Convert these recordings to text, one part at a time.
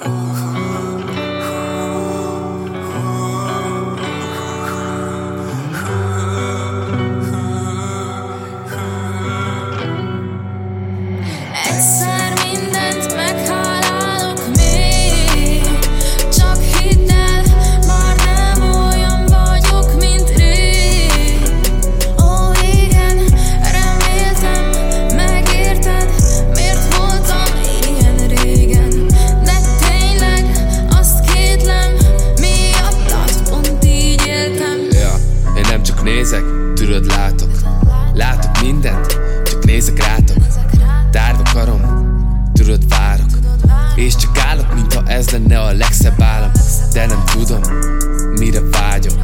Oh. Tudod, látok, látok mindent, csak nézek rátok. Tárva karom, tudod, várok. És csak állok, mintha ez lenne a legszebb állam. De nem tudom, mire vágyok.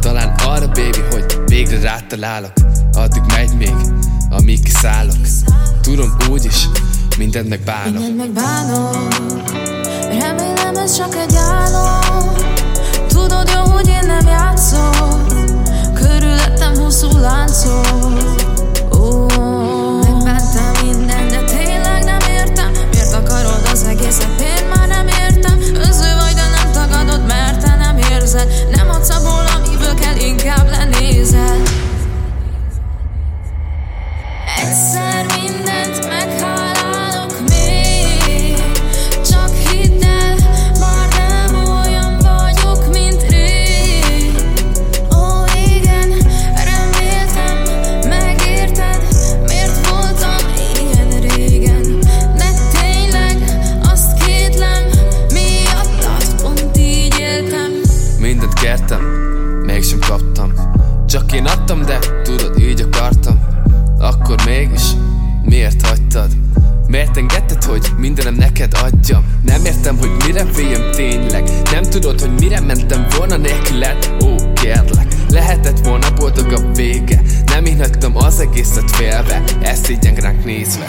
Talán arra, baby, hogy végre rátalálok Addig megy még, amíg kiszállok Tudom úgyis, mindent megbánok. Mindent megbánok. Remélem ez csak egy álom kértem, mégsem kaptam Csak én adtam, de tudod, így akartam Akkor mégis, miért hagytad? Miért engedted, hogy mindenem neked adjam? Nem értem, hogy mire féljem tényleg Nem tudod, hogy mire mentem volna nélküled? Ó, kérlek Lehetett volna boldog a vége Nem hagytam az egészet félve Ezt így ránk nézve